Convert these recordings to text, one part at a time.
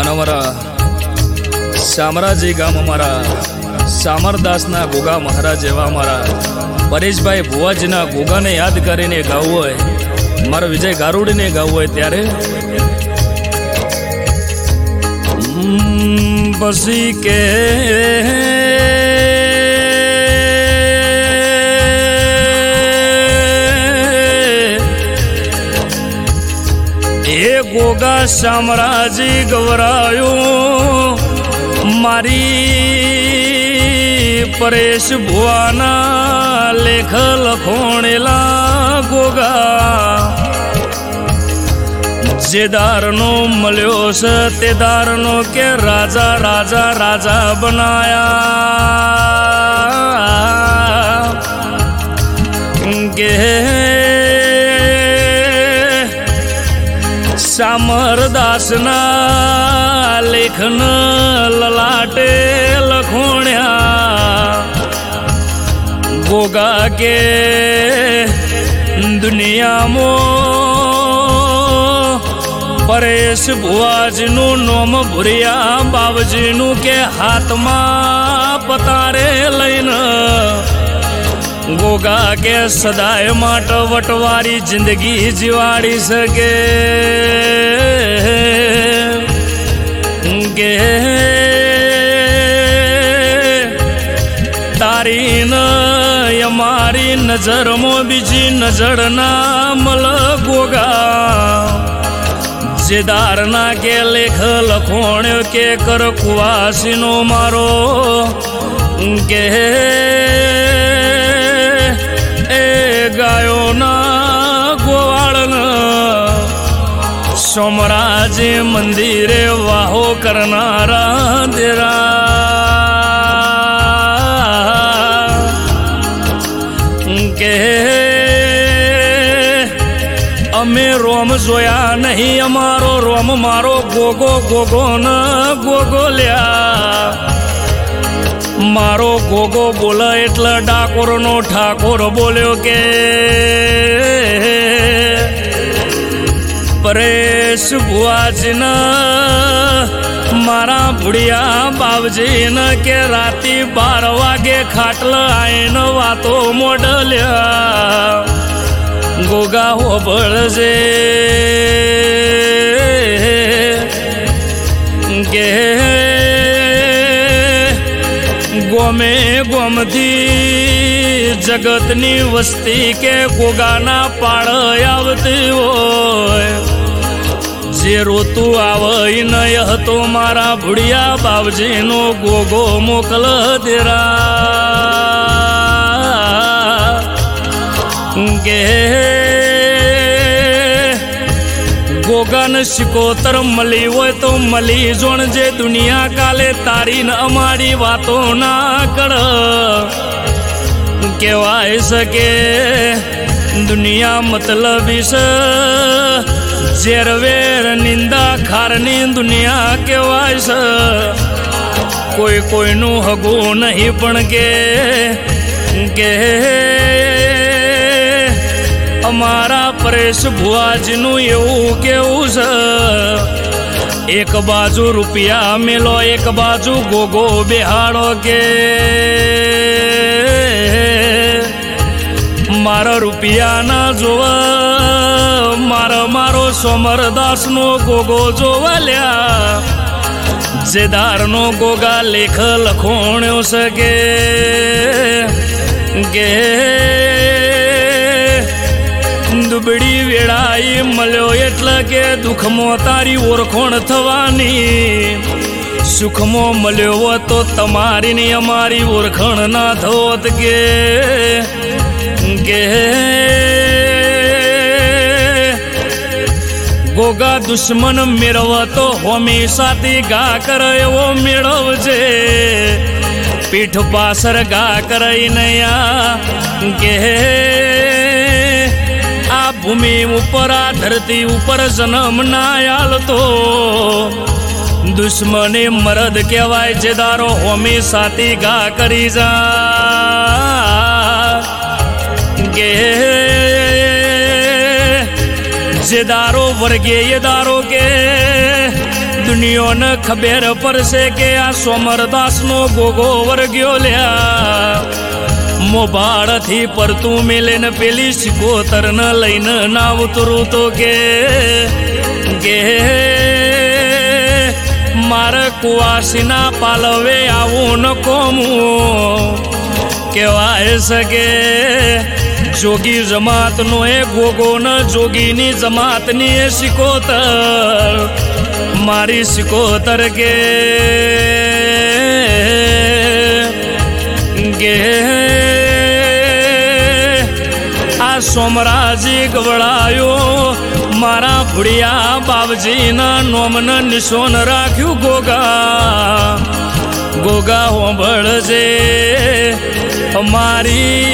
અને અમારા શામરાજી ગામ, અમારા શામરદાસના ગોગા મહારાજ એવા અમારા પરેશભાઈ ભુવાજીના ગોગાને યાદ કરીને ગાવું હોય, મારા વિજય ગારુડીને ગાવું હોય ત્યારે પછી કે ગોગા શામરાજી ગવરાયો. મારી પરેશ ભુવાના લેખ લખોણેલા ગોગા જે દારનો મળ્યો છે તે દારનો કે રાજા રાજા રાજા બનાયા. શામરદાસના લેખન લલાટે લખોણ્યા. ગોગા કે દુનિયામાં પરેશ ભુવાજીનું નોમ ભૂરિયા બાવજીનું કે હાથમાં પતારે લઈને ગોગા કે સદાય માટે વટવારી જિંદગી જીવાડી શકે. કે તારી ન અમારી નજરમાં બીજી નજર ના મલ ગોગા. જે કે લેખ લખોણ્યો કે કર કુવાસીનો મારો. કે ગાયોના ગોવાળન. સોમરાજે મંદિરે વાહો કરનારા દેરા. કે અમે રોમ જોયા નહીં, અમારો રોમ મારો ગોગો ગોગો ન ગોગો લ્યા. મારો ગોગો બોલે એટલે ડાકોરનો ઠાકોર બોલ્યો કે, પરેશ ભુવાજીના, મારા ભુડિયા બાપજીને કે રાતે બાર વાગે ખાટલ આઈને વાતો મોડલ્યા. ગોગા હોબળજે કે ગોમે ગોમતી જગતની વસ્તી કે ગોગાના પાળ આવતી હોય. જે રોતું આવે નય હતો મારા ભુડિયા બાવજીનો ગોગો મોકલ દેરા. કે ગોગન શિકોતર મળી હોય તો મળી જોણ જે દુનિયા કાલે તારી અમારી વાતો ના કર. કહેવાય શકે દુનિયા મતલબ ઝેરવેર નિંદા ખારની દુનિયા કહેવાય છે. કોઈ કોઈનું હગું નહીં પણ કે કે અમારા પરેશ ભુવાજીનું એવું છે એક બાજુ રૂપિયા મેલો એક બાજુ ગોગો બેહાડો કે મારા રૂપિયા ના જોવા મારા મારો સોમરદાસનો ગોગો જોવા લ્યા જેદારનો ગોગા લેખ લખોણ્યો શકે કે દુબળી વેળાએ મળ્યો એટલે કે દુઃખમાં તારી ઓળખોણ થવાની. સુખમાં મળ્યો તો તમારી ને અમારી ઓળખણ ના થોત કે. ગોગા દુશ્મન મેળવતો સાથી ગા કર એવો મેળવજે. પીઠ પાસર ગા કરાઈ નયા. કે. ભૂમિ ઉપર આ ધરતી ઉપર જન્મ ના આલતો. દુશ્મને મરદ કહેવાય છે દારો હોમી સાતી ગા કરી જા. કે જે દારો વર્ગે એ દારો કે દુનિયોને ખબર પડશે કે આ સોમરદાસનો ગોગો વર્ગ્યો લ્યા. મોભાળથી પરતું મેલે ને પેલી શિકોતર ન લઈને ના ઉતરું તો કે કે મારે કુવાસીના પાલવે આવું ન કોમું કહેવાય શકે જોગી જમાતનો એ ગોગો ન, જોગીની જમાતની એ સિકોતર. મારી સિકોતર કે સોમરાજી ગવડાયો. મારા ભુડિયા બાબજીના નોમન નિશોન રાખ્યું ગોગા. ગોગા હોંભળજે, અમારી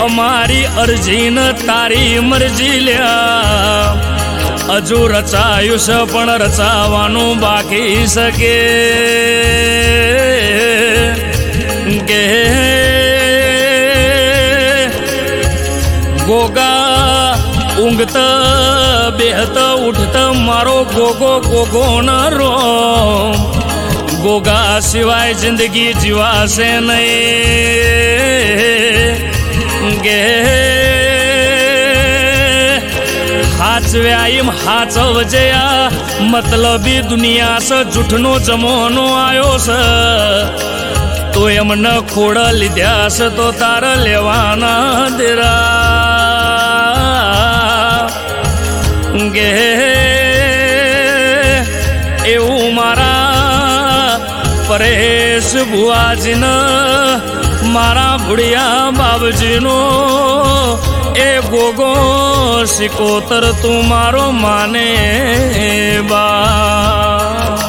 અમારી અરજીન તારી મરજી લ્યા. હજુ રચાયું છે પણ રચાવાનું બાકી શકે. કે ઊંઘત, બેહત, ઉઠત, મારો ગોગો ગોગો ન રો ગોગા સિવાય જિંદગી જીવાશે નહીં. ગે. હાચવ્યા એમ હાચવજે આ મતલબી દુનિયા સ જૂઠનો જમોનો આવ્યો છે તો એમને ખોડ લીધ્યા છે તો તારા લેવાના દેરા. પરેશ ભુવાજીને મારા ભુડિયા બાબજીનો એ ગોગો સિકોતર તું મારો માને બા.